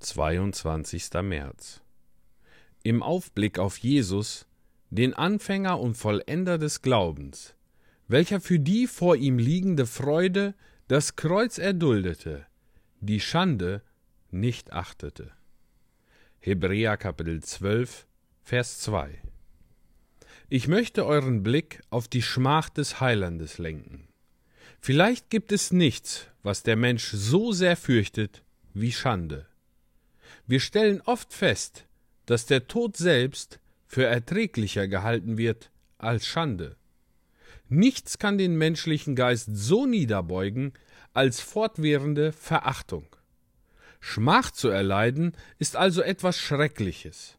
22. März. Im Aufblick auf Jesus, den Anfänger und Vollender des Glaubens, welcher für die vor ihm liegende Freude das Kreuz erduldete, die Schande nicht achtete. Hebräer Kapitel 12, Vers 2. Ich möchte euren Blick auf die Schmach des Heilandes lenken. Vielleicht gibt es nichts, was der Mensch so sehr fürchtet wie Schande. Wir stellen oft fest, dass der Tod selbst für erträglicher gehalten wird als Schande. Nichts kann den menschlichen Geist so niederbeugen als fortwährende Verachtung. Schmach zu erleiden ist also etwas Schreckliches.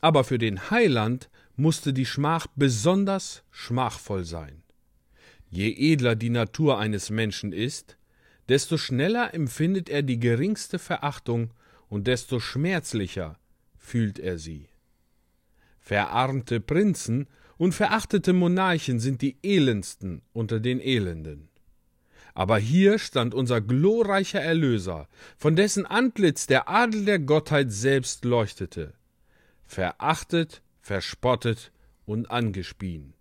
Aber für den Heiland musste die Schmach besonders schmachvoll sein. Je edler die Natur eines Menschen ist, desto schneller empfindet er die geringste Verachtung und desto schmerzlicher fühlt er sie. Verarmte Prinzen und verachtete Monarchen sind die elendsten unter den Elenden. Aber hier stand unser glorreicher Erlöser, von dessen Antlitz der Adel der Gottheit selbst leuchtete, verachtet, verspottet und angespien.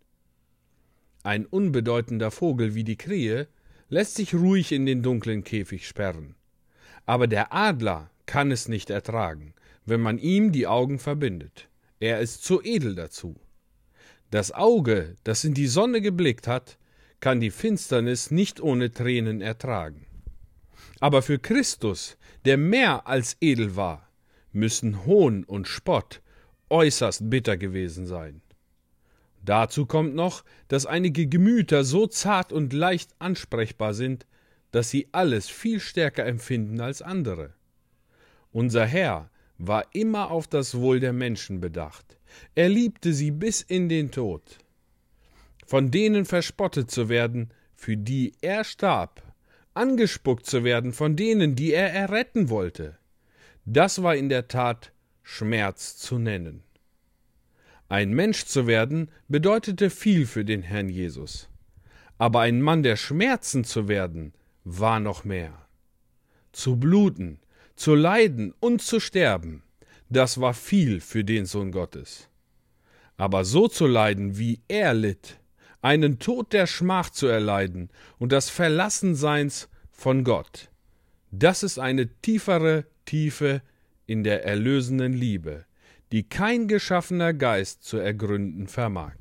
Ein unbedeutender Vogel wie die Krähe lässt sich ruhig in den dunklen Käfig sperren. Aber der Adler kann es nicht ertragen, wenn man ihm die Augen verbindet. Er ist zu edel dazu. Das Auge, das in die Sonne geblickt hat, kann die Finsternis nicht ohne Tränen ertragen. Aber für Christus, der mehr als edel war, müssen Hohn und Spott äußerst bitter gewesen sein. Dazu kommt noch, dass einige Gemüter so zart und leicht ansprechbar sind, dass sie alles viel stärker empfinden als andere. Unser Herr war immer auf das Wohl der Menschen bedacht. Er liebte sie bis in den Tod. Von denen verspottet zu werden, für die er starb, angespuckt zu werden von denen, die er erretten wollte, das war in der Tat Schmerz zu nennen. Ein Mensch zu werden bedeutete viel für den Herrn Jesus. Aber ein Mann der Schmerzen zu werden, war noch mehr. Zu bluten, zu leiden und zu sterben, das war viel für den Sohn Gottes. Aber so zu leiden, wie er litt, einen Tod der Schmach zu erleiden und das Verlassenseins von Gott, das ist eine tiefere Tiefe in der erlösenden Liebe, die kein geschaffener Geist zu ergründen vermag.